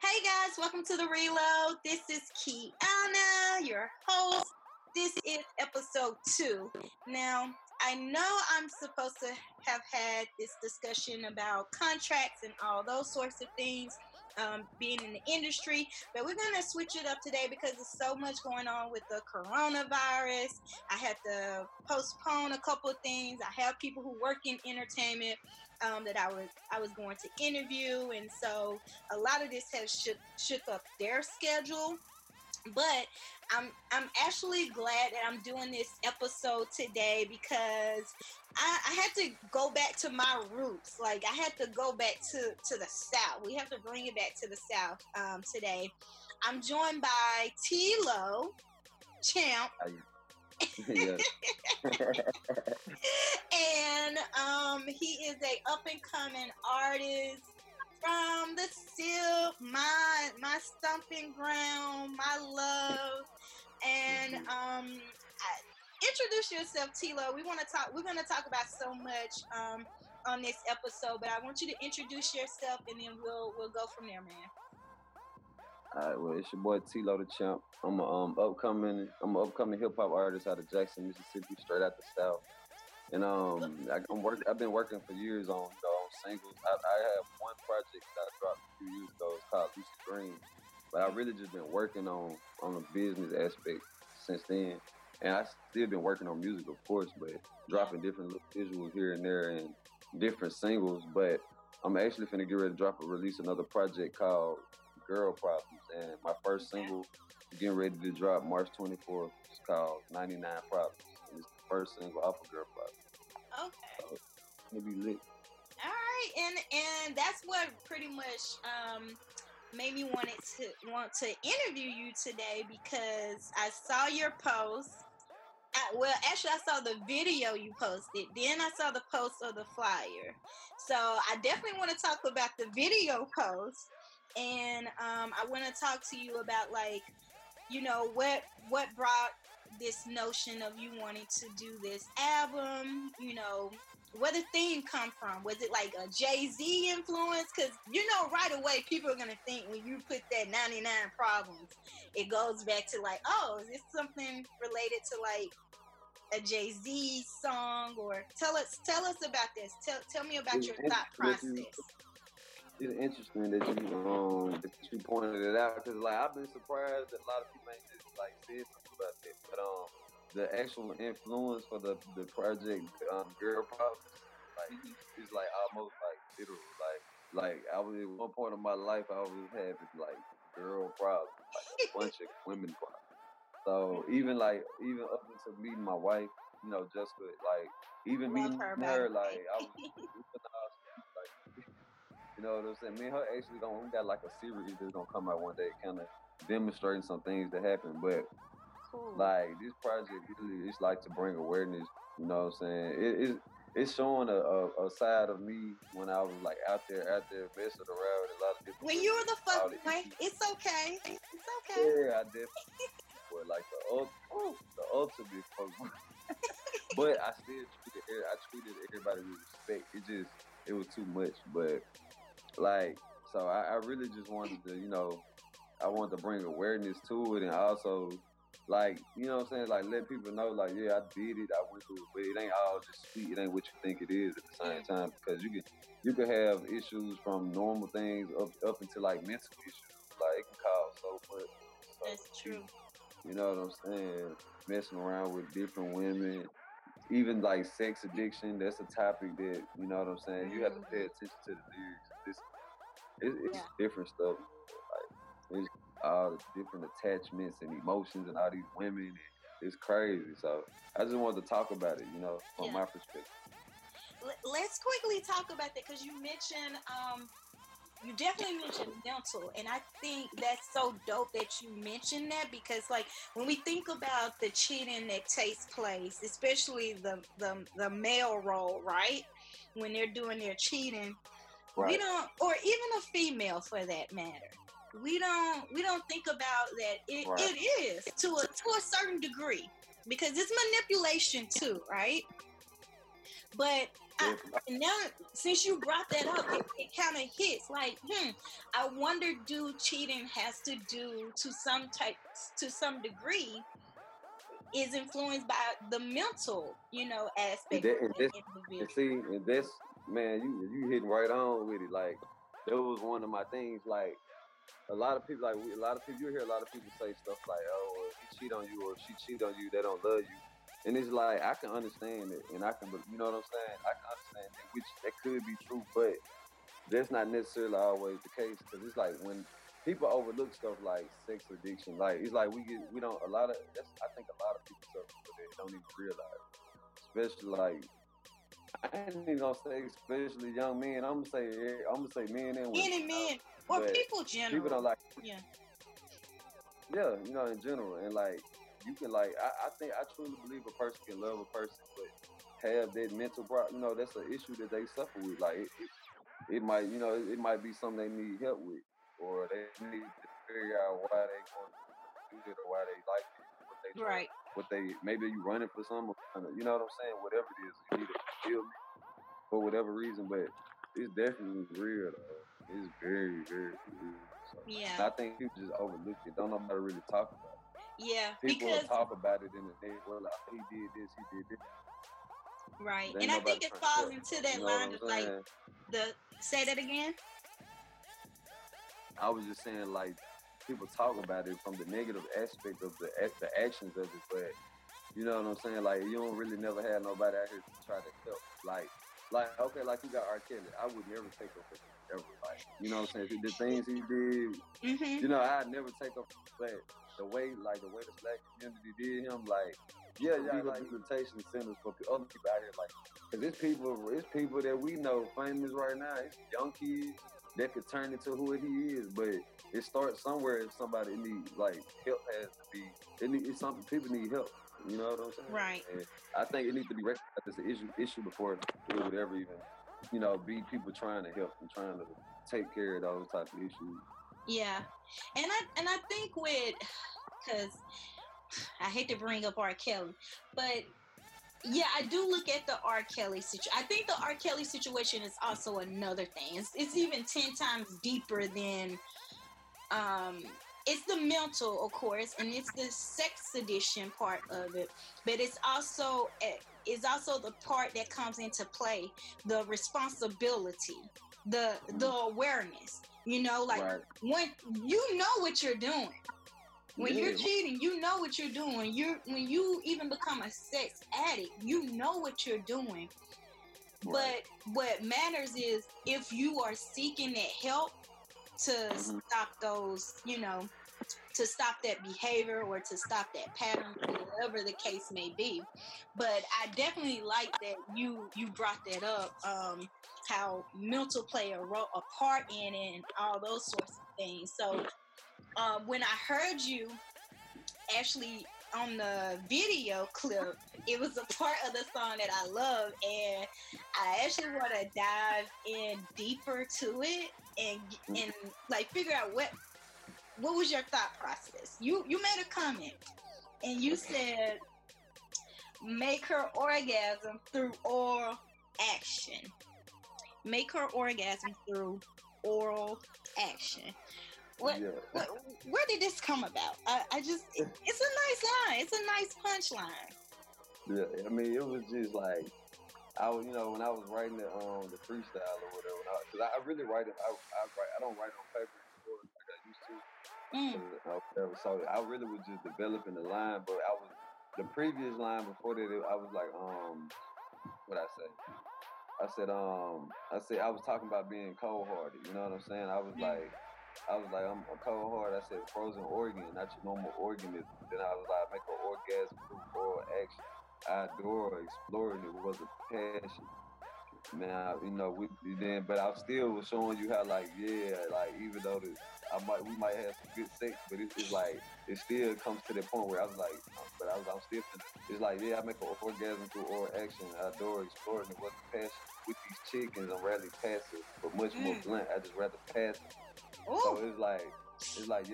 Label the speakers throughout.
Speaker 1: Hey guys, welcome to the reload. This is Kiana, your host. This is episode two. Now, I know I'm supposed to have had this discussion about contracts and all those sorts of things, um, being in the industry, but we're going to switch it up today because there's so much going on with the coronavirus. I had to postpone a couple of things. I have people who work in entertainment um, that I was I was going to interview, and so a lot of this has shook, shook up their schedule. But I'm I'm actually glad that I'm doing this episode today because I, I, had to go back to my roots. Like I had to go back to to the South. We have to bring it back to the South um, today. I'm joined by T Tilo Champ. and um, he is a up and coming artist from the still my my stomping ground, my love, and mm-hmm. um, I, introduce yourself, Tilo. We want to talk. We're going to talk about so much um, on this episode, but I want you to introduce yourself, and then we'll we'll go from there, man.
Speaker 2: All right, well, it's your boy Tilo the Champ. I'm a um, upcoming, I'm an upcoming hip hop artist out of Jackson, Mississippi, straight out the South. And um, I, am work. I've been working for years on, you know, on singles. I, I, have one project that I dropped a few years ago. It's called Lucid Dream. But I really just been working on on the business aspect since then. And I still been working on music, of course, but dropping different visuals here and there and different singles. But I'm actually finna get ready to drop a release another project called Girl Problems. And my first single getting ready to drop March 24th. It's called 99 Problems. And it's the first single off of Girl Problems.
Speaker 1: Okay. So,
Speaker 2: it'll be lit.
Speaker 1: All right, and and that's what pretty much um, made me wanted to want to interview you today because I saw your post. I, well, actually, I saw the video you posted. Then I saw the post of the flyer. So I definitely want to talk about the video post, and um, I want to talk to you about like, you know, what what brought this notion of you wanting to do this album? You know, where the theme come from? Was it like a Jay Z influence? Because you know, right away, people are gonna think when you put that 99 problems, it goes back to like, oh, is this something related to like a Jay Z song? Or tell us, tell us about this. Tell, tell me about your thought process
Speaker 2: it's interesting that you um that you pointed it out because like I've been surprised that a lot of people ain't just like said something about that. But um, the actual influence for the the project um, Girl Problems like mm-hmm. it's like almost like literal like like I was at one point in my life I always had this like girl problems like a bunch of women problems. So even like even up until meeting my wife, you know, just like even Love meeting her, her like I was you know what I'm saying? Me and her actually going we got like a series that's gonna come out one day, kind of demonstrating some things that happen. But cool. like this project really it's like to bring awareness, you know what I'm saying? It is it's showing a, a, a, side of me when I was like out there, out there messing around with a lot of people.
Speaker 1: When you were the fuck it's okay. It's okay.
Speaker 2: Yeah, I definitely but like the, oh, the ultimate fuck but I still treated I treated everybody with respect. It just it was too much. But like, so I, I really just wanted to, you know, I wanted to bring awareness to it and also like, you know what I'm saying? Like let people know like, yeah, I did it, I went through it, but it ain't all just sweet, it ain't what you think it is at the same time because you can you can have issues from normal things up up into like mental issues. Like it can cause so much.
Speaker 1: So, That's true.
Speaker 2: You know what I'm saying? Messing around with different women, even like sex addiction, that's a topic that you know what I'm saying. You have to pay mm-hmm. attention to the lyrics. It's, it's yeah. different stuff. Like it's all the different attachments and emotions and all these women. It's crazy. So I just wanted to talk about it, you know, from yeah. my perspective.
Speaker 1: Let's quickly talk about that because you mentioned um, you definitely mentioned mental and i think that's so dope that you mentioned that because like when we think about the cheating that takes place especially the the, the male role right when they're doing their cheating right. we don't or even a female for that matter we don't we don't think about that it, right. it is to a to a certain degree because it's manipulation too right but I, now since you brought that up, it, it kind of hits like, hmm. I wonder, do cheating has to do to some type, to some degree, is influenced by the mental, you know, aspect.
Speaker 2: And, and, this, and see, and this man, you you hitting right on with it. Like that was one of my things. Like a lot of people, like a lot of people, you hear a lot of people say stuff like, "Oh, if he cheat on you or if she cheat on you, they don't love you." And it's like I can understand it, and I can, you know what I'm saying? I can understand it, which that could be true, but that's not necessarily always the case. Because it's like when people overlook stuff like sex addiction, like it's like we get, we don't a lot of. That's, I think a lot of people suffer with it, don't even realize, especially like I ain't even gonna say especially young men. I'm gonna say I'm gonna say men and women.
Speaker 1: Any men uh, or people general.
Speaker 2: People don't like.
Speaker 1: Yeah.
Speaker 2: Yeah, you know, in general, and like you can like I, I think I truly believe a person can love a person, but have that mental problem. You know, that's an issue that they suffer with. Like it, it, it might, you know, it, it, might be something they need help with, or they need to figure out why they want to do it or why they like it. What they
Speaker 1: right.
Speaker 2: What they maybe you running for something, you know what I'm saying? Whatever it is, you need to feel me for whatever reason, but it's definitely real. Though. It's very, very real. So,
Speaker 1: yeah.
Speaker 2: I think people just overlook it. Don't nobody really talk about it.
Speaker 1: Yeah,
Speaker 2: people
Speaker 1: because,
Speaker 2: talk about it in the day. Well, like, he did this, he did this.
Speaker 1: Right, and I think it falls into that
Speaker 2: you know
Speaker 1: line of like the. Say that again.
Speaker 2: I was just saying, like people talk about it from the negative aspect of the the actions of it, but you know what I'm saying? Like you don't really never have nobody out here to try to help. Like, like okay, like you got R. Kelly. I would never take up for him ever. Like, you know what I'm saying? The things he did,
Speaker 1: mm-hmm.
Speaker 2: you know, I'd never take up. But the way, like the way the black community did him, like yeah, yeah, like rehabilitation centers for other people out here, like, cause it's people, it's people that we know famous right now. It's young kids that could turn into who he is, but it starts somewhere. If somebody needs like help, has to be. It need, it's something people need help. You know what I'm saying?
Speaker 1: Right.
Speaker 2: And I think it needs to be recognized as an issue issue before it would ever even, you know, be people trying to help and trying to take care of those type of issues.
Speaker 1: Yeah, and I and I think with because I hate to bring up R. Kelly, but yeah, I do look at the R. Kelly situation. I think the R. Kelly situation is also another thing. It's, it's even ten times deeper than um it's the mental, of course, and it's the sex addiction part of it, but it's also it's also the part that comes into play, the responsibility, the the awareness. You know, like right. when you know what you're doing. When yeah. you're cheating, you know what you're doing. You when you even become a sex addict, you know what you're doing. Right. But what matters is if you are seeking that help to mm-hmm. stop those, you know, to stop that behavior or to stop that pattern, whatever the case may be. But I definitely like that you you brought that up. Um, how mental play a role, a part in it, and all those sorts of things. So um, when I heard you actually on the video clip, it was a part of the song that I love, and I actually want to dive in deeper to it and and like figure out what what was your thought process? You you made a comment and you said make her orgasm through oral action. Make her orgasm through oral action. What, yeah. what, where did this come about? I, I just it, it's a nice line. It's a nice punchline.
Speaker 2: Yeah, I mean it was just like I was, you know, when I was writing the um the freestyle or whatever, because I, I, really write it. I, I write. I don't write on paper anymore like I used to. Mm. So I really was just developing the line, but I was the previous line before that. I was like, um, what I say? I said, um, I said I was talking about being cold hearted. You know what I'm saying? I was mm. like, I was like, I'm a cold heart. I said frozen organ, not your normal organism. Then I was like, make an orgasm through oral action. I adore exploring it was a passion. Now, you know, we then, but I still was showing you how, like, yeah, like even though the, I might, we might have some good sex, but it's, it's like it still comes to the point where I was like, but I was, I'm still, it's like, yeah, I make an orgasm through oral action. I adore exploring it was a passion. With these chickens, I'm rarely passive, but much mm. more blunt. I just rather pass. Ooh. So it's like, it's like,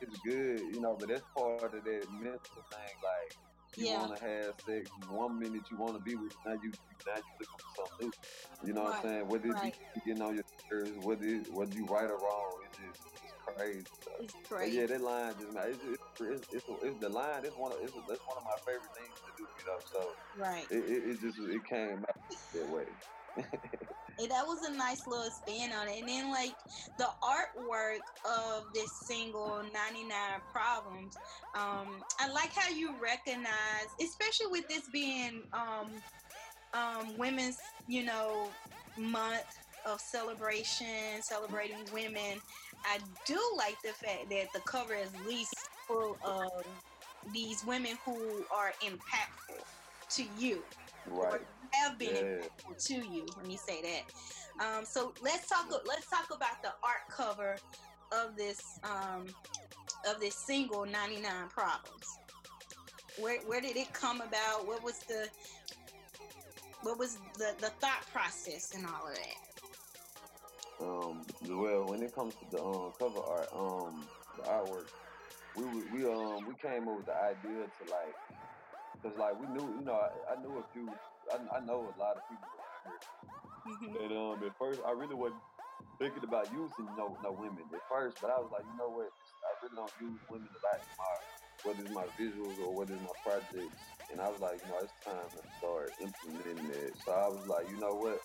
Speaker 2: it's good, you know, but that's part of that mental thing, like you
Speaker 1: Yeah.
Speaker 2: want to have sex. One minute you want to be with, now you now you looking for something new. You know what I'm saying? Whether
Speaker 1: right.
Speaker 2: it be getting on your nerves, whether it, whether you right or wrong, it's just it's crazy. So,
Speaker 1: It's
Speaker 2: but yeah, that line just man, it's, it's, it's, it's, it's the line. It's one of it's, that's one of my favorite things to do. You know, so
Speaker 1: Right.
Speaker 2: it, it, it just it came out that way.
Speaker 1: And that was a nice little spin on it. And then like the artwork of this single 99 Problems, um, I like how you recognize, especially with this being um um women's, you know, month of celebration, celebrating women. I do like the fact that the cover is least full of these women who are impactful to you
Speaker 2: right.
Speaker 1: have been
Speaker 2: Yeah.
Speaker 1: impactful to you. Let me say that. Um, so let's talk. Let's talk about the art cover of this um, of this single "99 Problems." Where where did it come about? What was the what was the the thought process and all of that?
Speaker 2: Um, well, when it comes to the um, cover art, um, the artwork, we we, we um we came up with the idea to like, cause like we knew, you know, I, I knew a few, I, I know a lot of people,
Speaker 1: Mhm.
Speaker 2: and um at first I really wasn't thinking about using no no women at first, but I was like, you know what, I really don't use women a lot in my whether it's my visuals or whether it's my projects, and I was like, you know, it's time to start implementing it. So I was like, you know what,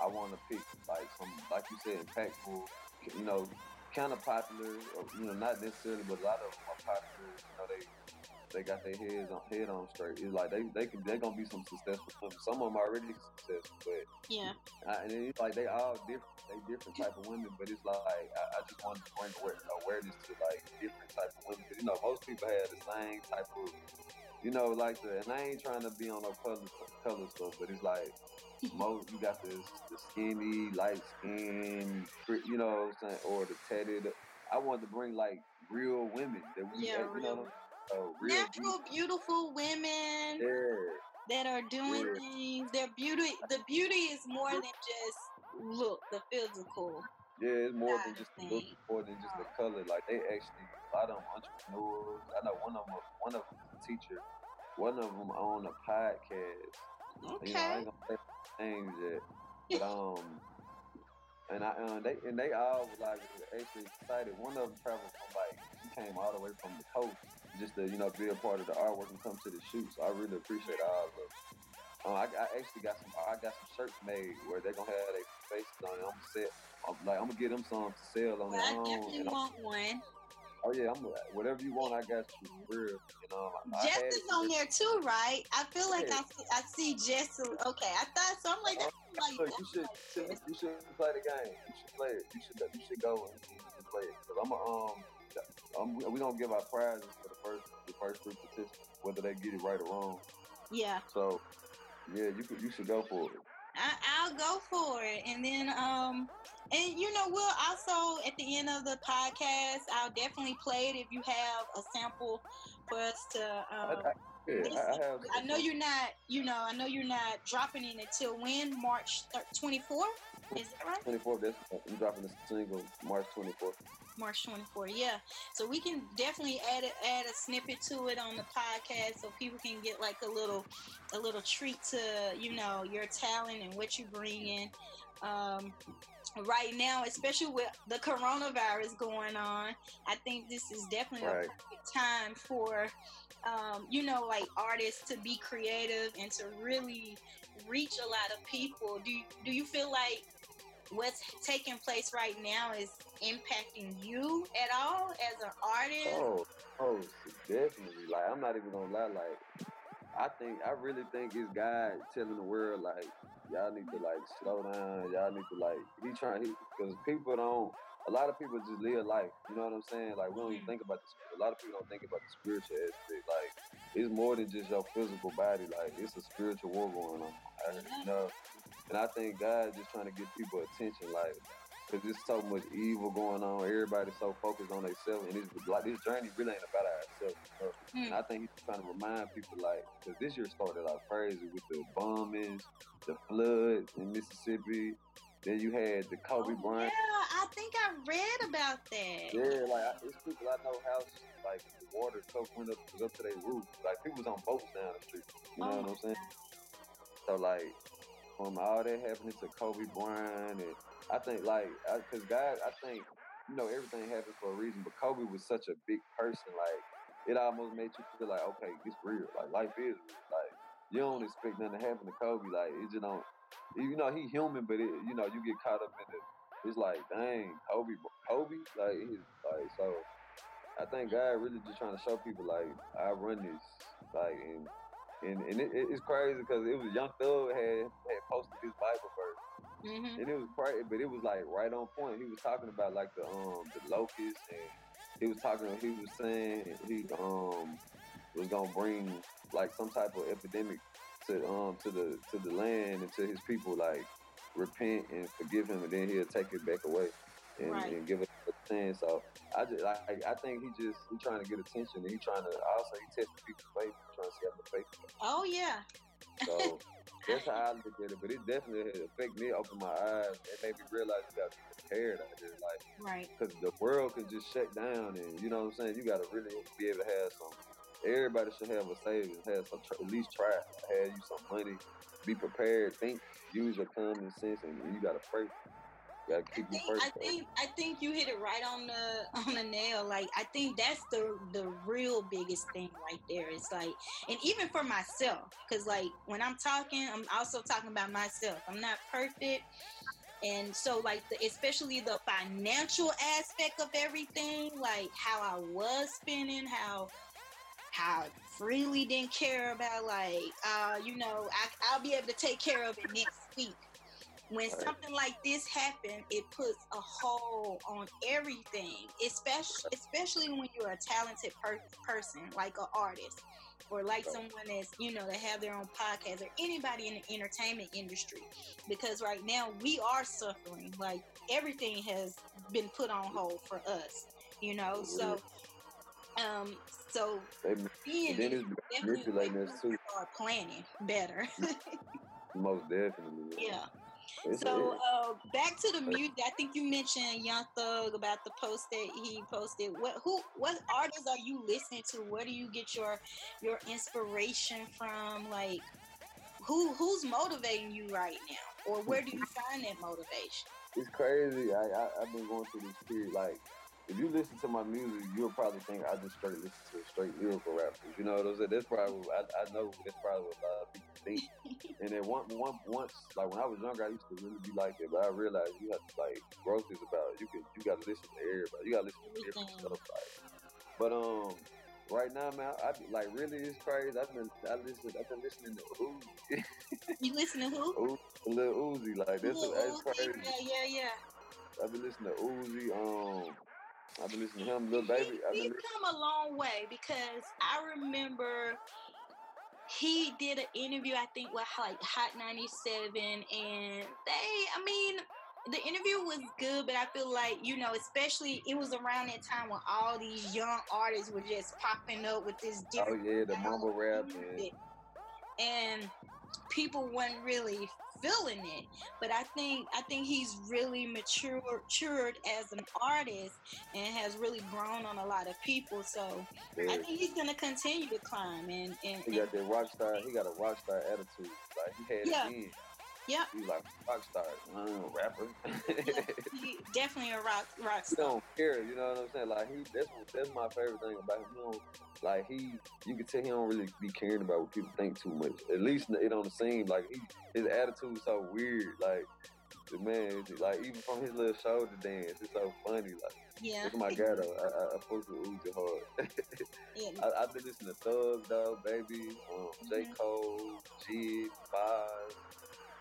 Speaker 2: I want to pick like some, like you said, impactful, you know, kind of popular, or, you know, not necessarily, but a lot of them are popular. You know, they they got their heads on head on straight. It's like they they can they gonna be some successful women. Some of them already successful, but
Speaker 1: Yeah.
Speaker 2: I, and it's like they all different. They different type of women, but it's like I, I just wanted to bring aware, awareness to like different type of women. 'Cause, you know, most people have the same type of, you know, like the. And I ain't trying to be on no color color stuff, but it's like most you got the the skinny, light skin, you know, what I'm saying, or the tatted. I wanted to bring like real women that we,
Speaker 1: Yeah,
Speaker 2: you
Speaker 1: real
Speaker 2: know, real
Speaker 1: Natural, beautiful women
Speaker 2: Yeah,
Speaker 1: that are doing
Speaker 2: Yeah.
Speaker 1: things. Their beauty, the beauty is more than just look, the physical.
Speaker 2: Yeah, it's more than just the look, more than just the color. Like they actually, a lot of them entrepreneurs. I know one of them, one of them is a teacher. One of them own a podcast. You know, I
Speaker 1: Okay.
Speaker 2: ain't gonna say names yet, but um, and I uh, they and they all were like actually excited. One of them traveled from like he came all the way from the coast just to you know be a part of the artwork and come to the shoots. I really appreciate all of them. Um, I, I actually got some. I got some shirts made where they're gonna have their faces on it. I'm gonna set. I'm like I'm gonna get them some to sell on
Speaker 1: Well,
Speaker 2: their
Speaker 1: I
Speaker 2: own.
Speaker 1: definitely
Speaker 2: and I'm-
Speaker 1: want one.
Speaker 2: oh yeah, I'm whatever you want. I got you for real. You know, I,
Speaker 1: Jess
Speaker 2: I
Speaker 1: is on there too, right? I feel like I see, I see Jess. Okay, I thought so. I'm like, that's like,
Speaker 2: Look, you should, you should you should play the game. You should play it. You should you should go and, play it. Cause I'm a, um, I'm, we gonna give our prizes first the first three participants, whether they get it right or wrong.
Speaker 1: yeah.
Speaker 2: So yeah, you could you should go for it.
Speaker 1: I, I'll go for it. And then, um, and you know, we'll also at the end of the podcast, I'll definitely play it if you have a sample for us to.
Speaker 2: I,
Speaker 1: Um,
Speaker 2: I, I, I have.
Speaker 1: I know you're not, you know, I know you're not dropping it until when? March 24th? Is that right?
Speaker 2: 24th. That's I'm dropping the single March 24th.
Speaker 1: March 24th. Yeah. So we can definitely add a, add a snippet to it on the podcast so people can get like a little a little treat to you know your talent and what you bring in. Um, right now, especially with the coronavirus going on, I think this is definitely
Speaker 2: Right.
Speaker 1: a time for um, you know like artists to be creative and to really reach a lot of people. Do you, do you feel like what's taking place right now is impacting you at all as an artist?
Speaker 2: Oh, oh, definitely. Like I'm not even gonna lie. Like I think I really think it's God telling the world like y'all need to like slow down. Y'all need to like he trying he because people don't. A lot of people just live life. You know what I'm saying? Like we don't even think about the. A lot of people don't think about the spiritual aspect. Like it's more than just your physical body. Like it's a spiritual war going on. I, you know, and I think God just trying to get people attention. Like because there's so much evil going on. Everybody's so focused on themselves, and it's like this journey really ain't about ourselves. So,
Speaker 1: Hmm.
Speaker 2: and I think he's trying to remind people, like, because this year started out crazy with the bombings, the floods in Mississippi, Then you had the Kobe
Speaker 1: Oh,
Speaker 2: Bryant.
Speaker 1: Yeah, I think I read about that.
Speaker 2: Yeah, like I- it's people I know houses like the water stuff went up was up to their roof. Like people was on boats down the street. You know
Speaker 1: Oh,
Speaker 2: what I'm saying? So like from all that happening to Kobe Bryant and I think like because God, I think you know everything happens for a reason. But Kobe was such a big person, like it almost made you feel like okay, it's real. Like life is real. Like you don't expect nothing to happen to Kobe. Like it just don't. You know he human, but it, you know you get caught up in it. It's like dang, Kobe, Kobe, like he's like so. I think God really just trying to show people like I run this, like and and, and it, it- it's crazy because it was Young Thug had had posted his Bible verse
Speaker 1: hmm
Speaker 2: and it was crazy, but it was like right on point. He was talking about like the um the locusts, and he was talking. He was saying he um was gonna bring like some type of epidemic to um to the to the land and to his people, like repent and forgive him, and then he'll take it back away and,
Speaker 1: Right.
Speaker 2: and give it chance. So I just like I think he just he trying to get attention, and he trying to also he testing people's faith, trying to see how much faith.
Speaker 1: Oh yeah.
Speaker 2: So that's how I look at it. But it definitely affected me, opened my eyes. It made me realize you got to be prepared out there. Like,
Speaker 1: Right.
Speaker 2: because the world can just shut down. And you know what I'm saying? You got to really be able to have some. Everybody should have a savings, have some, at least try, have you some money, be prepared, think, use your common sense, and you got to pray. You got to
Speaker 1: I
Speaker 2: keep you
Speaker 1: think,
Speaker 2: first.
Speaker 1: I think I think you hit it right on the on the nail. Like I think that's the the real biggest thing right there. It's like, and even for myself, because like when I'm talking, I'm also talking about myself. I'm not perfect, and so like the, especially the financial aspect of everything, like how I was spending, how how I freely didn't care about like uh you know I, I'll be able to take care of it next week when something like this happens, it puts a hold on everything, especially especially when you're a talented per- person like an artist or like someone that's you know that have their own podcast or anybody in the entertainment industry. Because right now we are suffering, like everything has been put on hold for us, you know. So, um, so
Speaker 2: They,
Speaker 1: being
Speaker 2: then it's manipulating us too.
Speaker 1: start planning better.
Speaker 2: most definitely.
Speaker 1: yeah. So uh, back to the music. I think you mentioned Young Thug about the post that he posted. What who what artists are you listening to? Where do you get your your inspiration from? Like who who's motivating you right now, or where do you find that motivation?
Speaker 2: it's crazy. I, I I've been going through this period. Like, if you listen to my music, you'll probably think I just straight listen to straight lyrical rappers. You know what I'm saying? That's probably I, I know that's probably what a lot of people think. and then one one once like when I was younger, I used to really be like it, but I realized you have to like growth is about you can you got to listen to everybody. You got to listen to different stuff. Like, but um. Right now, man, I be, like really it's crazy. I've been I listen I've been listening to Uzi,
Speaker 1: You listen to who?
Speaker 2: Uzi Lil Uzi, like that's,
Speaker 1: Lil
Speaker 2: that's crazy.
Speaker 1: Yeah, yeah, yeah.
Speaker 2: I've been listening to Uzi. Um, I've been listening to him, Lil Baby. I've
Speaker 1: He's
Speaker 2: been
Speaker 1: come a long way because I remember he did an interview, I think, with like Hot 97, and they, I mean, the interview was good, but I feel like, you know, especially it was around that time when all these young artists were just popping up with this
Speaker 2: oh,
Speaker 1: different.
Speaker 2: oh yeah, the mumble rap and
Speaker 1: and people weren't really feeling it but i think i think he's really matured matured as an artist and has really grown on a lot of people so i think he's gonna continue to climb and and,
Speaker 2: he got that rock star. He got a rock star attitude. Like he had
Speaker 1: Yeah.
Speaker 2: it in.
Speaker 1: Yep.
Speaker 2: He like rock star, uh, rapper.
Speaker 1: he definitely a rock rock
Speaker 2: he
Speaker 1: star
Speaker 2: don't care. You know what I'm saying? Like he, that's that's my favorite thing about him. He don't, like he, you can tell he don't really be caring about what people think too much. At least it don't seem like he, his attitude is so weird. Like the man, like even from his little shoulder dance, it's so funny. Like
Speaker 1: yeah
Speaker 2: that's my guy though. I, I, I fuck with Uzi hard.
Speaker 1: yeah
Speaker 2: I, I've been listening to Thug though, baby, um, J
Speaker 1: Mhm.
Speaker 2: Cole, Jid, Five,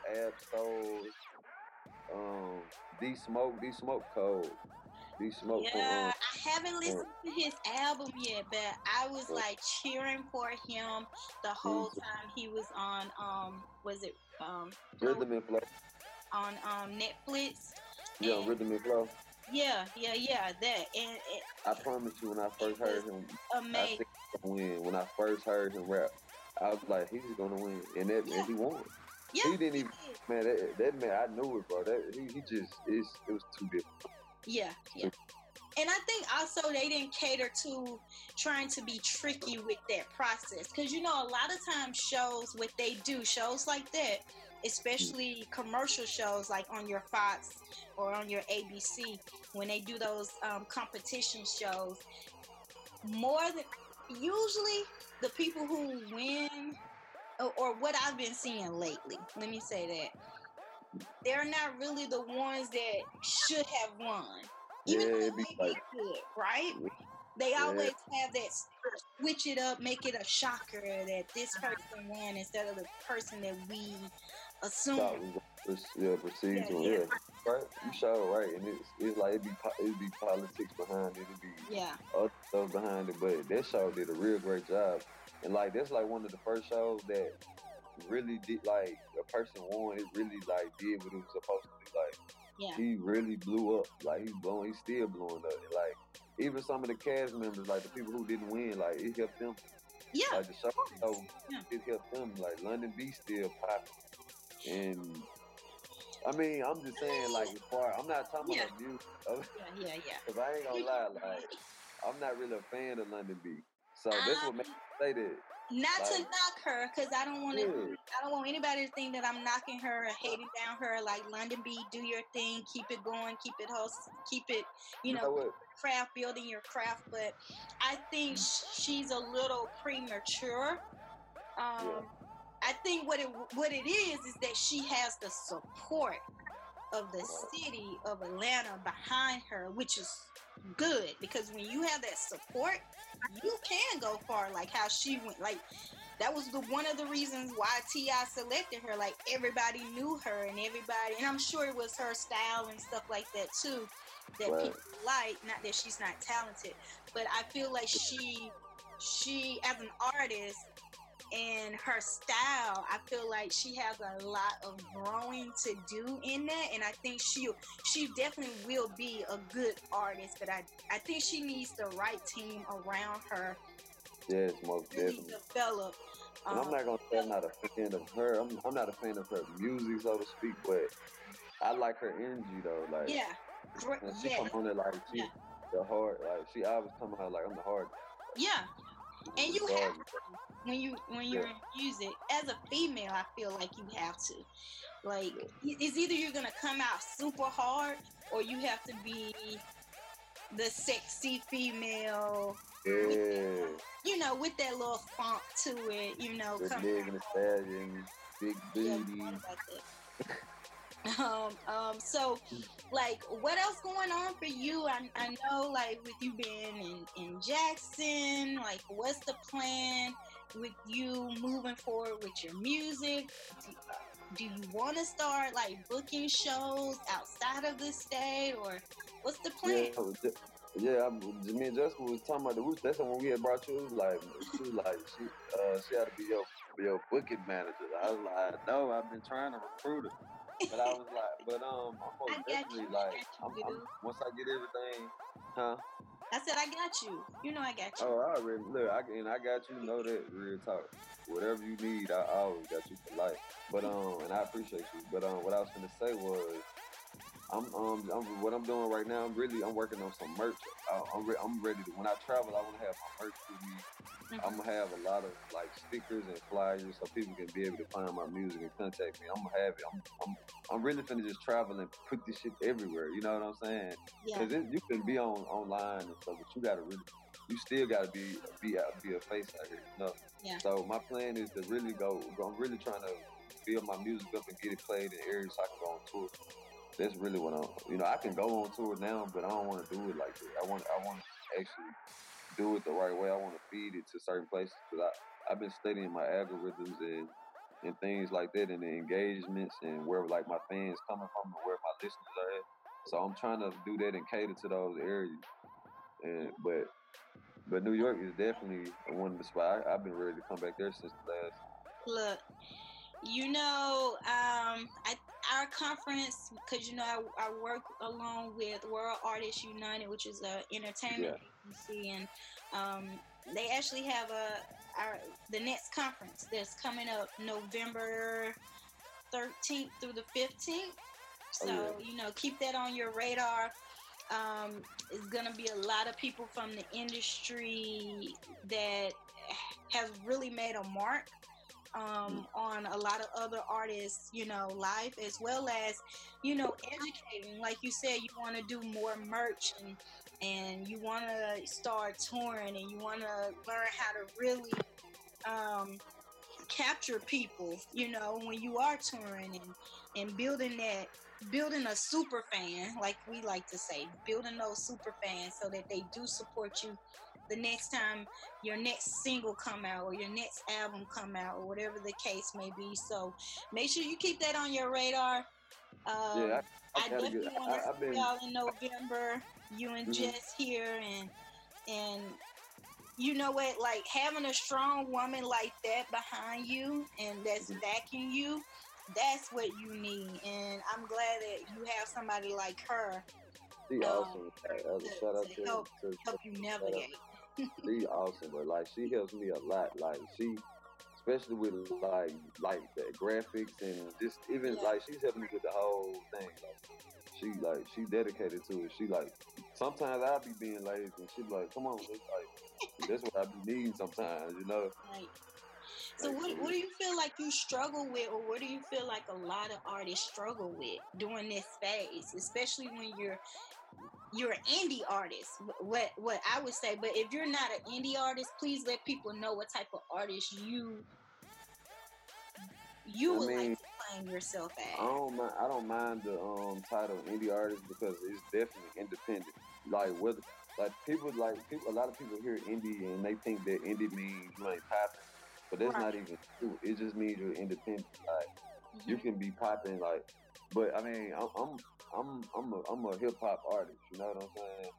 Speaker 2: Ab um, D Smoke, D Smoke Code, D Smoke. from,
Speaker 1: Yeah,
Speaker 2: um,
Speaker 1: I haven't listened to his album yet, but I was
Speaker 2: Yeah.
Speaker 1: like cheering for him the whole time he was on um was it um
Speaker 2: Rhythm and Flow.
Speaker 1: on um Netflix.
Speaker 2: Yeah,
Speaker 1: And-
Speaker 2: Rhythm and Flow.
Speaker 1: Yeah, yeah, yeah, that and
Speaker 2: I promise you, when I first heard him, I
Speaker 1: amazing.
Speaker 2: think he gonna win. When I first heard him rap, I was like, he's gonna win, and that,
Speaker 1: Yeah.
Speaker 2: and he won.
Speaker 1: Yeah,
Speaker 2: he didn't even man. That, that man, I knew it, bro. That he, he just it's, it was too difficult.
Speaker 1: Yeah, yeah. And I think also they didn't cater to trying to be tricky with that process because you know a lot of times shows what they do shows like that, especially commercial shows like on your Fox or on your ABC when they do those um, competition shows. More than usually the people who win or, what I've been seeing lately. Let me say that they're not really the ones that should have won. Even
Speaker 2: Yeah,
Speaker 1: though
Speaker 2: it'd
Speaker 1: they
Speaker 2: be like-
Speaker 1: good, right? They
Speaker 2: Yeah.
Speaker 1: always have that switch it up, make it a shocker that this person won instead of the person that we assume.
Speaker 2: Thought we was, yeah,
Speaker 1: Yeah,
Speaker 2: to
Speaker 1: yeah.
Speaker 2: Right, you sure right, and it's it's like it be it be politics behind it, it be
Speaker 1: Yeah,
Speaker 2: other stuff behind it, but that show did a real great job, and like that's like one of the first shows that really did like a person won. It really like did what it was supposed to be. Like
Speaker 1: yeah,
Speaker 2: he really blew up. Like he's blowing, he's still blowing up. And, like even some of the cast members, like the people who didn't win, like it helped them.
Speaker 1: yeah.
Speaker 2: Like the show, so
Speaker 1: Yeah.
Speaker 2: it helped them. Like Londynn B still popping, and I mean, I'm just saying, like as far I'm not talking
Speaker 1: Yeah.
Speaker 2: about music,
Speaker 1: Yeah, yeah, yeah.
Speaker 2: because I ain't gonna lie, like I'm not really a fan of Londynn B. So
Speaker 1: Um,
Speaker 2: makes me say that.
Speaker 1: Not to knock her, because I don't want to.
Speaker 2: Yeah.
Speaker 1: I don't want anybody to think that I'm knocking her or hating down her. Like Londynn B, do your thing, keep it going, keep it host, keep it, you know,
Speaker 2: what?
Speaker 1: craft building your craft. But I think she's a little premature. Um,
Speaker 2: Yeah.
Speaker 1: I think what it what it is is that she has the support of the city of Atlanta behind her, which is good because when you have that support, you can go far. Like how she went, like that was the one of the reasons why T.I. selected her. Like everybody knew her and everybody, and I'm sure it was her style and stuff like that too that
Speaker 2: Right.
Speaker 1: people like. Not that she's not talented, but I feel like she she as an artist and her style, I feel like she has a lot of growing to do in that, and I think she she definitely will be a good artist. But I I think she needs the right team around her
Speaker 2: Yes, most definitely.
Speaker 1: develop.
Speaker 2: And I'm
Speaker 1: um,
Speaker 2: not gonna say I'm not a fan of her. I'm, I'm not a fan of her music, so to speak, but I like her energy though. Like
Speaker 1: yeah,
Speaker 2: when she
Speaker 1: yeah,
Speaker 2: come on there like she
Speaker 1: Yeah.
Speaker 2: the hard like she always come out like I'm the hard.
Speaker 1: yeah. And you have. When you when you're in music as a female i feel like you have to like it's either you're gonna come out super hard or you have to be the sexy female
Speaker 2: Yeah.
Speaker 1: you know with that little funk to it you know
Speaker 2: Megan Thee Stallion, Big Booty.
Speaker 1: that. um um so like what else going on for you i, I know like with you being in, in jackson like what's the plan with you moving forward with your music do, you want to start like booking shows outside of the state or what's the plan
Speaker 2: Yeah, I yeah. I'm, me and Jessica was talking about the roots. That's when we had brought you. It was like she was like she uh she had to be your your booking manager. I was like, no, I've been trying to recruit her. But I was like, but um, I'm most definitely like, I'm, I'm, once I get everything, huh?
Speaker 1: I said i got you you know i got you
Speaker 2: Oh, I already look, I, and I got you. Know that real talk. Whatever you need, I, always got you for life. But um, and I appreciate you. But um, what I was gonna say was, I'm um, I'm, what I'm doing right now. I'm really, I'm working on some merch. I, I'm, re- I'm ready to. When I travel, I want to have my merch with me.
Speaker 1: Mhm.
Speaker 2: I'm gonna have a lot of like stickers and flyers so people can be able to find my music and contact me. I'm gonna have it. I'm, I'm, I'm really finna just travel and put this shit everywhere. You know what I'm saying?
Speaker 1: yeah
Speaker 2: Cause it, you can be on online and stuff, but you gotta really, you still gotta be be out, be a face out here. You know?
Speaker 1: Yeah.
Speaker 2: So my plan is to really go. I'm really trying to build my music up and get it played in areas so I can go on tour. That's really what I'm. You know, I can go on tour now, but I don't want to do it like that. I want. I want to actually do it the right way. I want to feed it to certain places because I I've been studying my algorithms and and things like that and the engagements and where like my fans coming from and where my listeners are at. So I'm trying to do that and cater to those areas. And but but New York is definitely one of the spots. I've been ready to come back there since the last.
Speaker 1: Look, you know, um, I, our conference, because you know, I, I work along with World Artists United, which is a entertainment agency, and um, they actually have a our the next conference that's coming up November 13th through the 15th. So, oh, yeah. you know, keep that on your radar. Um, it's going to be a lot of people from the industry that have really made a mark um, on a lot of other artists, you know, life as well as, you know, educating. Like you said, you want to do more merch and and you want to start touring and you want to learn how to really um, capture people, you know, when you are touring and and building that building a super fan, like we like to say, building those super fans so that they do support you the next time your next single come out or your next album come out or whatever the case may be. So make sure you keep that on your radar. Um, yeah, I, I, I definitely want to see y'all in November. You and mm-hmm. Jess here, and and you know what? Like having a strong woman like that behind you and that's mm-hmm. backing you, that's what you need. And I'm glad that you have somebody like her.
Speaker 2: She um, awesome. Shout out to,
Speaker 1: help, to, help you navigate
Speaker 2: she's awesome, but like she helps me a lot. Like she, especially with like like the graphics and just even yeah. like she's helping me with the whole thing. Like she like she dedicated to it. She like sometimes I'll be being lazy and she like, come on, like that's what I be needing sometimes, you know.
Speaker 1: Right. So what, what do you feel like you struggle with or what do you feel like a lot of artists struggle with during this phase, especially when you're you're an indie artist. What what I would say, but if you're not an indie artist, please let people know what type of artist you you I would mean, like to claim yourself as.
Speaker 2: I don't mind. I don't mind the um, title indie artist because it's definitely independent. Like whether like people like people, a lot of people hear indie and they think that indie means you ain't popping, but that's right. not even true. It just means you're independent. Like mm-hmm. you can be popping like, but I mean I'm, I'm I'm I'm a I'm a hip hop artist. You know what I'm saying?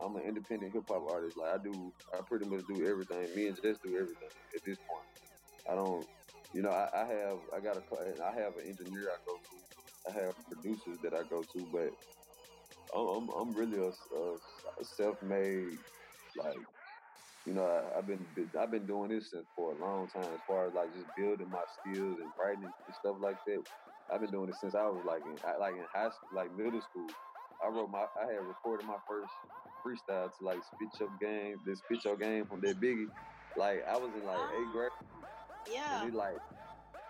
Speaker 2: I'm an independent hip hop artist. Like I do, I pretty much do everything. Me and Jess do everything at this point. I don't, you know, I, I have I got a I have an engineer I go to. I have producers that I go to, but I'm I'm really a, a self-made like you know, I, have been I've been doing this since for a long time. As far as like just building my skills and writing and stuff like that. I've been doing it since I was like in like in high school, like middle school. I wrote my I had recorded my first freestyle to like Spit Your Game, this Spit Your Game from that Biggie. Like I was in like eighth oh, grade.
Speaker 1: Yeah.
Speaker 2: And it, like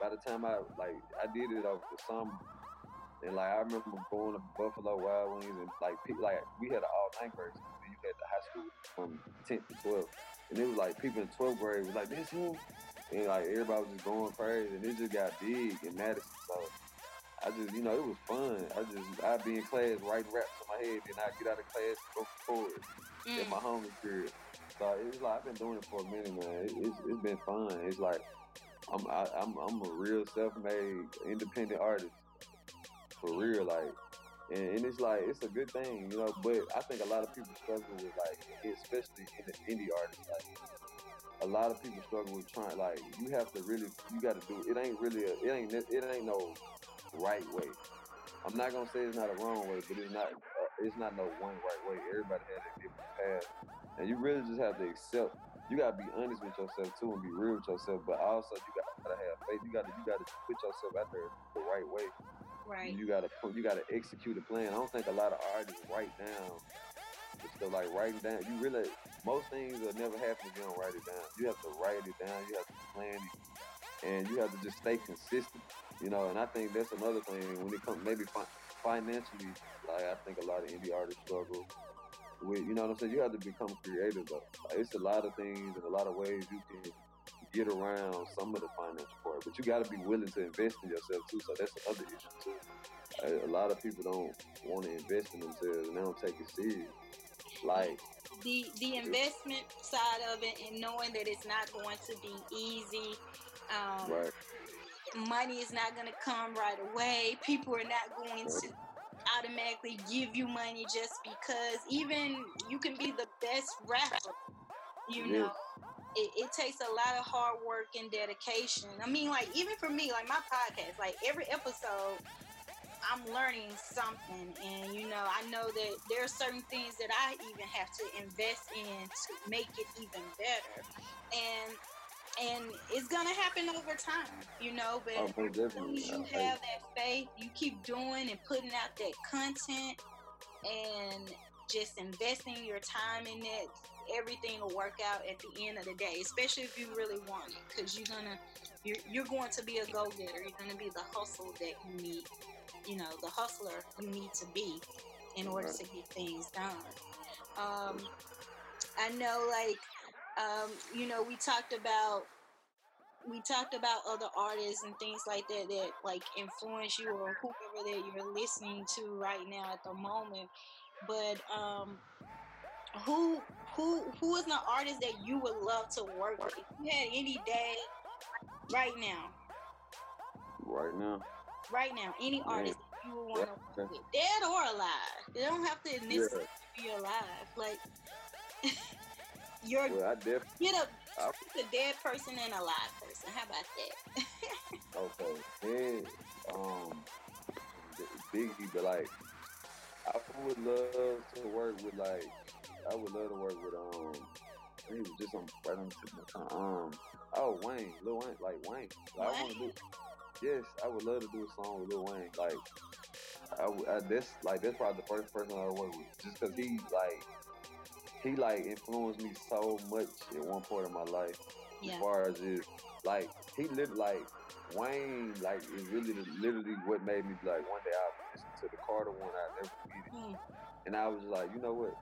Speaker 2: by the time I like I did it over the summer. And like I remember going to Buffalo Wild Wings and like like we had an all school. You had the high school from tenth to twelfth. And it was like people in twelfth grade was like, this him and like everybody was just going crazy and it just got big in Madison. So I just, you know, it was fun. I just, I'd be in class writing raps in my head, and I'd get out of class and go forward mm. in my homie period. So it's like I've been doing it for a minute, man. It, it's it's been fun. It's like I'm I, am i I'm a real self-made independent artist for real, like. And, and, it's like it's a good thing, you know. But I think a lot of people struggle with like, especially in the indie artists, like a lot of people struggle with trying. Like you have to really, you got to do it. Ain't really, a, it ain't, it ain't no right way. I'm not gonna say it's not a wrong way, but it's not uh, it's not no one right way. Everybody has a different path, and you really just have to accept. You gotta be honest with yourself too, and be real with yourself. But also, you gotta have faith. You gotta you gotta put yourself out there the right way.
Speaker 1: Right.
Speaker 2: You gotta you gotta execute a plan. I don't think a lot of artists write down. So like writing down, you really most things will never happen if you don't write it down. You have to write it down. You have to plan it, and you have to just stay consistent. You know, and I think that's another thing when it comes maybe fi- financially. Like I think a lot of indie artists struggle with. You know what I'm saying? You have to become creative though. Like, it's a lot of things and a lot of ways you can get around some of the financial part, but you got to be willing to invest in yourself too. So that's the other issue too. A lot of people don't want to invest in themselves and they don't take it serious. Like
Speaker 1: the the investment side of it and knowing that it's not going to be easy. Um, right money is not going to come right away. People are not going to automatically give you money just because even you can be the best rapper, you know. It, it, takes a lot of hard work and dedication. I mean, like even for me, like my podcast, like every episode, I'm learning something, and you know, I know that there are certain things that I even have to invest in to make it even better. And and it's gonna happen over time, you know. But oh, as long as you have that faith, you keep doing and putting out that content, and just investing your time in it, everything will work out at the end of the day. Especially if you really want it, because you're gonna, you're, you're going to be a go getter. You're gonna be the hustle that you need, you know, the hustler you need to be in order to get things done. Um, I know, like um, you know, we talked about we talked about other artists and things like that that like influence you or whoever that you're listening to right now at the moment. But um, who who who is an artist that you would love to work with? If you had any day right now.
Speaker 2: Right now.
Speaker 1: Right now, any artist you would want to work with, dead or alive. They don't have to necessarily yeah. be alive. Like You're well, I def- get a, I, a dead person and a live person. How about
Speaker 2: that? okay. Um Biggie, but like I would love to work with like I would love to work with um it was just on right on the um oh Wayne, Lil Wayne, like Wayne. Like, I want to do yes, I would love to do a song with Lil Wayne. Like I, I this like that's probably the first person I work with, just because he like he like influenced me so much at one point in my life. Yeah. As far as just like he lived like Wayne like is really literally what made me like one day I listened to the Carter one I never forget mm. and I was like you know what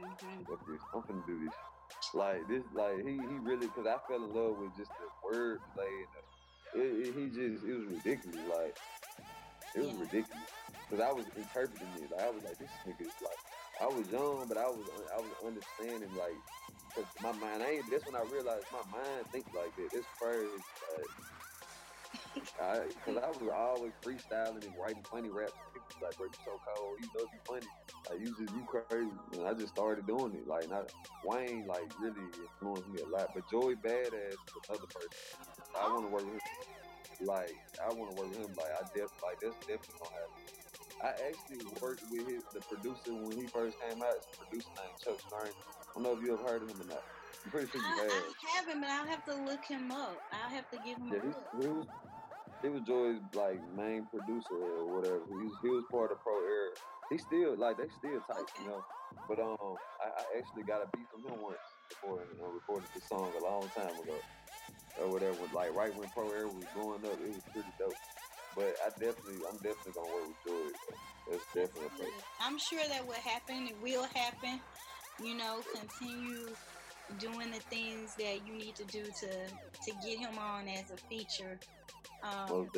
Speaker 2: mm-hmm. I'm gonna do this like this like he he really because I fell in love with just the word play and the, it, it, he just it was ridiculous like it was yeah. ridiculous because I was interpreting it like I was like this nigga is like I was young, but I was I was understanding like, cause my mind. I ain't. That's when I realized my mind thinks like that. It's crazy. Like, Cause I was always freestyling and writing funny raps. People was like, "Bro, you so cold. You know you funny. Like you just you crazy." And I just started doing it. Like not Wayne, like really influenced me a lot. But Joey Badass is another person. I want to work with him. Like I want to work with him. Like I def like that's definitely gonna happen. I actually worked with his, the producer when he first came out. It's a producer named Chuck Strangers. I don't know if you have heard of him or not. I'm pretty sure you
Speaker 1: I, have. I haven't, but I'll have to look him up. I'll have to give him yeah, a look.
Speaker 2: He, he was, he was Joey's like main producer or whatever. He was, he was part of Pro Era. He still like they still tight, you know. But um, I, I, actually got a beat from him once before and uh, recorded the song a long time ago or whatever. Like right when Pro Era was going up, it was pretty dope. But I definitely, I'm definitely gonna work with Joy. That's definitely.
Speaker 1: I'm sure that will happen. It will happen. You know, continue doing the things that you need to do to to get him on as a feature. Um,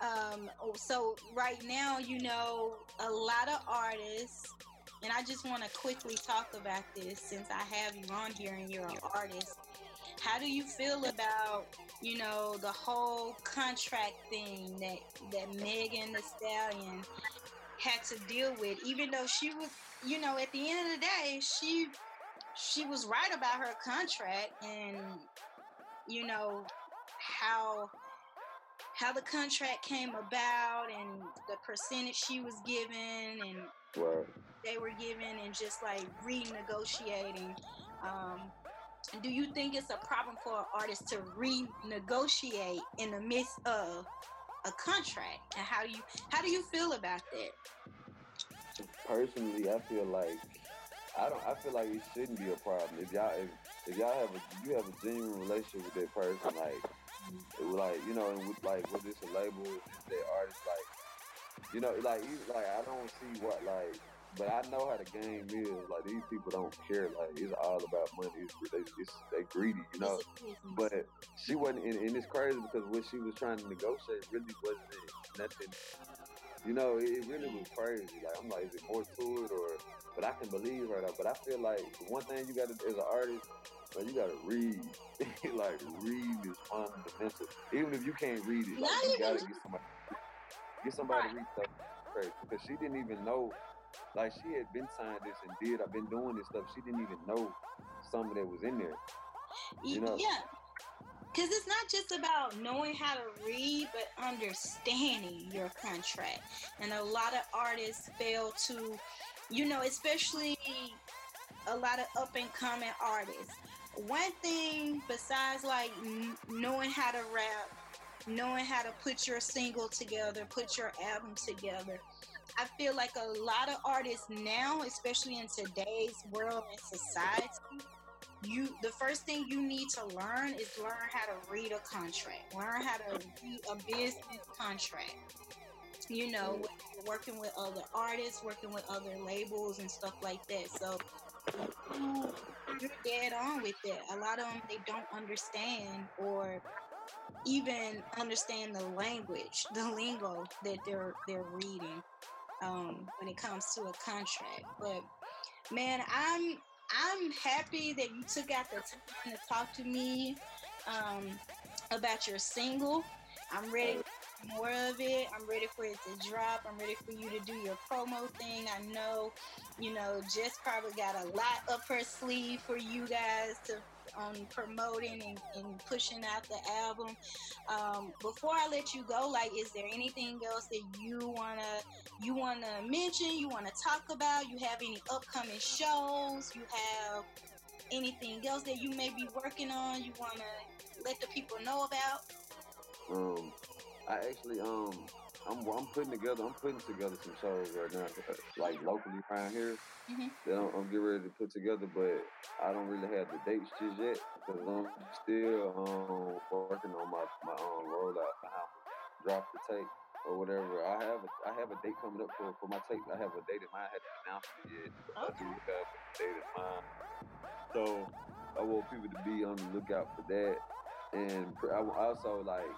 Speaker 1: um, oh, so right now, you know, a lot of artists, and I just want to quickly talk about this since I have you on here and you're an artist. How do you feel about you know the whole contract thing that that Megan Thee Stallion had to deal with? Even though she was, you know, at the end of the day, she she was right about her contract and you know how how the contract came about and the percentage she was given and right. they were given and just like renegotiating um, do you think it's a problem for an artist to renegotiate in the midst of a contract? And how do you how do you feel about that?
Speaker 2: Personally, I feel like I don't. I feel like it shouldn't be a problem if y'all if, if y'all have a you have a genuine relationship with that person, like it was like you know, and with like was this a label, is that artist like you know, like you, like I don't see what like but I know how the game is. Like these people don't care. Like it's all about money. It's, they, it's, they greedy, you know. But she wasn't, and, and, it's crazy because what she was trying to negotiate really wasn't nothing. You know, it, it really was crazy. Like I'm like, is it more to it or? But I can believe her though. But I feel like the one thing you got to as an artist. But you gotta read, like read is fundamental. Even if you can't read it, like, you gotta get somebody, get somebody right. to read stuff crazy because she didn't even know like she had been signed this and did. I've been doing this stuff. She didn't even know some of that was in there.
Speaker 1: You know? Yeah. Because it's not just about knowing how to read, but understanding your contract. And a lot of artists fail to, you know, especially a lot of up and coming artists one thing besides like knowing how to rap, knowing how to put your single together, put your album together. I feel like a lot of artists now, especially in today's world and society, you the first thing you need to learn is learn how to read a contract. Learn how to read a business contract. You know, mm. working with other artists, working with other labels and stuff like that. So you're dead on with that. A lot of them they don't understand or even understand the language, the lingo that they're they're reading um, when it comes to a contract. But man, I'm I'm happy that you took out the time to talk to me um, about your single. I'm ready more of it. I'm ready for it to drop. I'm ready for you to do your promo thing. I know, you know, Jess probably got a lot up her sleeve for you guys to on promoting and, and, pushing out the album. Um, before I let you go, like, is there anything else that you wanna you wanna mention? You wanna talk about? You have any upcoming shows? You have anything else that you may be working on? You wanna let the people know about?
Speaker 2: Um, I actually um I'm I'm putting together I'm putting together some shows right now, like locally around here. Mm-hmm. That I'm, I'm, getting ready to put together, but I don't really have the dates just yet because I'm still um, working on my my um, rollout, how drop the tape or whatever. I have a, I have a date coming up for, for my tape. I have a date in mind. I haven't announced it yet. Okay. I do have a date in mind. So I want people to be on the lookout for that. And I also like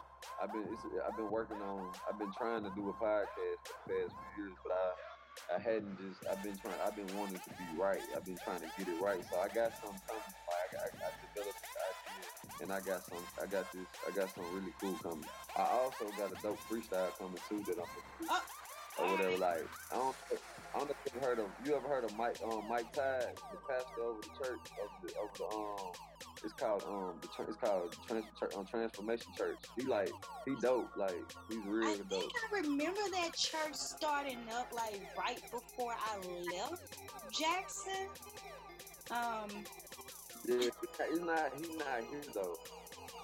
Speaker 2: I've been I've been working on I've been trying to do a podcast for the past few years, but I I hadn't just I've been trying I've been wanting to be right. I've been trying to get it right. So I got some coming. I, I, I developed this idea, and I got some I got this I got some really cool coming. I also got a dope freestyle coming too that I'm gonna do. Uh, or whatever, like I don't, I don't know if you heard of you ever heard of Mike um Mike Todd, the pastor over the church of the of the um it's called um the it's called trans, um, Transformation Church. He like he dope, like he's real I dope.
Speaker 1: I remember that church starting up like right before I left Jackson. Um.
Speaker 2: Yeah, he's not he's not here though.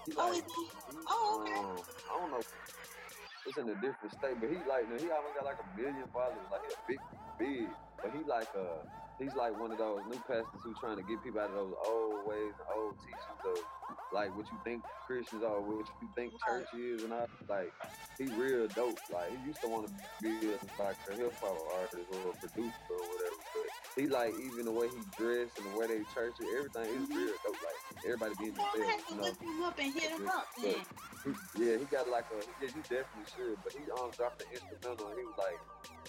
Speaker 1: He oh, like, he? Oh, okay. Um,
Speaker 2: I don't know. It's in a different state, but he like he almost got like a million followers, like a big, big. But he like a he's like one of those new pastors who trying to get people out of those old ways and old teachings of like what you think Christians are, what you think church is, and I like he real dope. Like he used to want to be a, like a hip hop artist or a producer or whatever, but he like even the way he dressed and the way they church it, everything is mm-hmm. real dope. Like everybody being
Speaker 1: themselves. You know? Look him up and hit him up. He,
Speaker 2: yeah, he got like a yeah, you definitely should. But he um dropped the instrumental and he was like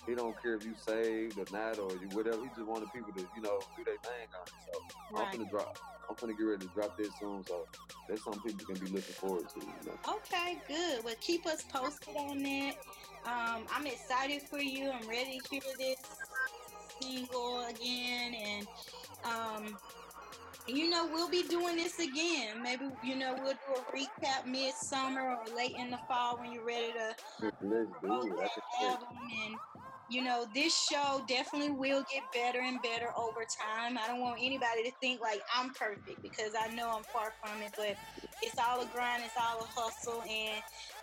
Speaker 2: he don't care if you saved or not or you whatever. He just wanted people to, you know, do their thing on it. So right. I'm gonna drop. I'm gonna get ready to drop this soon. So there's some people can be looking forward to. You know?
Speaker 1: Okay, good. Well, keep us posted on that. Um, I'm excited for you. I'm ready to hear this single again, and um, you know we'll be doing this again. Maybe you know we'll do a recap midsummer or late in the fall when you're ready to
Speaker 2: Let's do it.
Speaker 1: album and you know, this show definitely will get better and better over time. I don't want anybody to think like I'm perfect because I know I'm far from it, but it's all a grind, it's all a hustle, and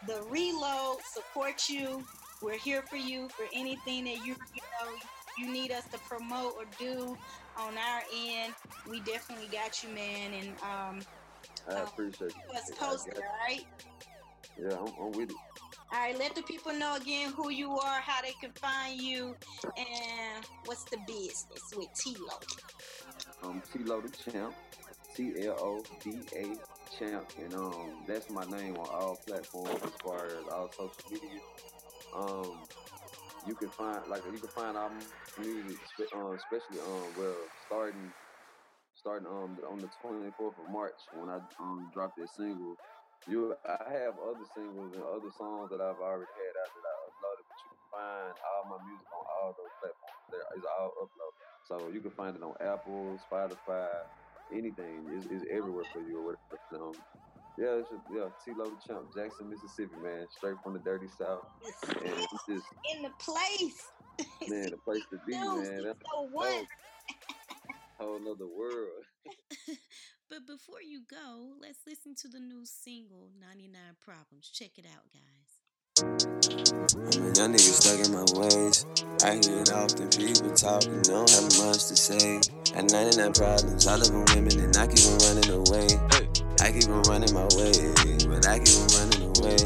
Speaker 1: the reload supports you. We're here for you for anything that you you know you need us to promote or do on our end. We definitely got you, man, and um,
Speaker 2: I appreciate
Speaker 1: um, you. Us posted, all right?
Speaker 2: Yeah, I'm, I'm with it.
Speaker 1: All right, let the people know again who you are, how they can find you, and what's the business with T-Lo.
Speaker 2: Um, T-Lo the Champ, T L O D A Champ, and um, that's my name on all platforms as far as all social media. Um, you can find like you can find our music, uh, especially um, well, starting starting um on the 24th of March when I um dropped that single you, I have other singles and other songs that I've already had out that I uploaded, but you can find all my music on all those platforms. There is all uploaded, so you can find it on Apple, Spotify, anything. It's, it's everywhere for you or whatever. Um, yeah, it's just, yeah, T-Lo the Champ, Jackson, Mississippi, man, straight from the dirty south,
Speaker 1: and it's just in the place.
Speaker 2: Man, the place to be, man.
Speaker 1: That's so what?
Speaker 2: Whole, whole other world.
Speaker 1: But before you go, let's listen to the new single, 99 Problems. Check it out, guys.
Speaker 3: I'm a young nigga stuck in my ways. I hear it often, people talking, don't have much to say. At 99 problems, I live on women and I keep on running away. I keep on running my way, but I keep on running away.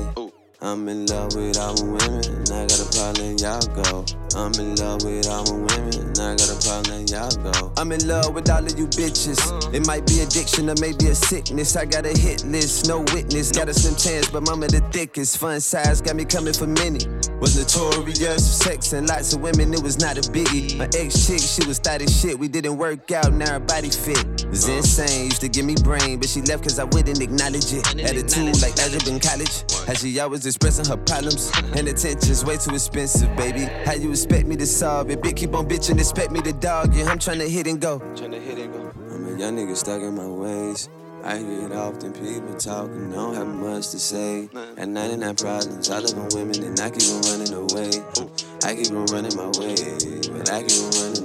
Speaker 3: I'm in love with all my women, and I got a problem, y'all go. I'm in love with all my women, I got a problem, y'all go. I'm in love with all of you bitches. It might be addiction or maybe a sickness. I got a hit list, no witness. Got a slim chance, but mama the thickest. Fun size got me coming for many. Was notorious for sex and lots of women, it was not a biggie. My ex chick, she was thought shit. We didn't work out, now her body fit. It was uh. insane, used to give me brain, but she left cause I wouldn't acknowledge it. Attitude like algebra in college. How she always expressing her problems. And attention's way too expensive, baby. How you expect me to solve it? Bitch, keep on bitching, expect me to dog it. I'm trying to hit and go. Trying to hit and go. I'm a young nigga stuck in my ways. I hear it often, people talking, don't have much to say. At 99 problems, I live on women and I keep on running away. I keep on running my way, but I keep on running.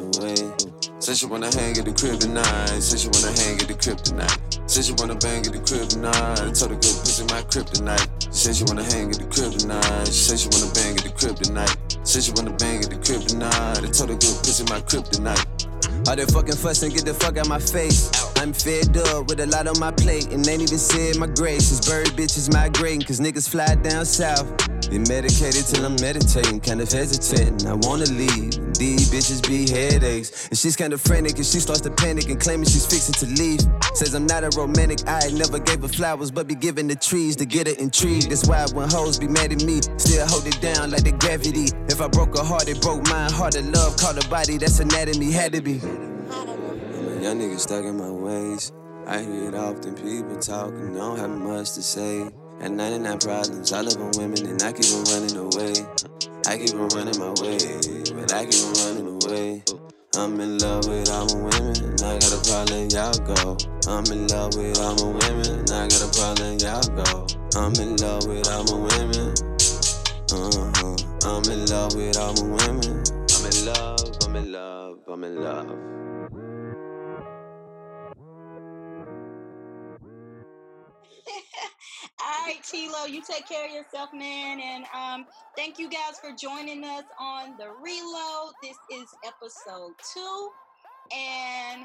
Speaker 3: Said she wanna hang at the crib tonight. Said she wanna hang at the crib tonight. Said she wanna bang at the crib tonight. Told her good pussy my kryptonite. She said she wanna hang at the crib tonight. She said she wanna bang at the crib tonight. Said she wanna bang at the crib tonight. Told her good pussy my kryptonite. All that fucking fussing, get the fuck out my face. I'm fed up with a lot on my plate, and ain't even said my grace. It's bird bitches migrating, cause niggas fly down south. Medicated till I'm meditating, kind of hesitating. I wanna leave. These bitches be headaches. And she's kinda frantic, and she starts to panic and claiming she's fixing to leave. Says I'm not a romantic, I never gave her flowers, but be giving the trees to get her intrigued. That's why when hoes be mad at me, still hold it down like the gravity. If I broke her heart, it broke mine. Heart of love, caught her body, that's anatomy, had to be. A young nigga stuck in my ways. I hear it often, people talking, don't have much to say. At 99 problems, I live on women and I keep on running away. I keep on running my way, but I keep on running away. I'm in love with all my women and I got a problem, y'all go. I'm in love with all my women and I got a problem, y'all go. I'm in love with all my women. Uh-huh. I'm in love with all my women. I'm in love, I'm in love, I'm in love.
Speaker 1: All right, T-Lo, you take care of yourself, man. And um, thank you guys for joining us on the reload. This is episode two. And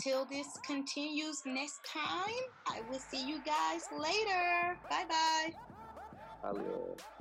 Speaker 1: till this continues next time, I will see you guys later. Bye bye.
Speaker 2: Love.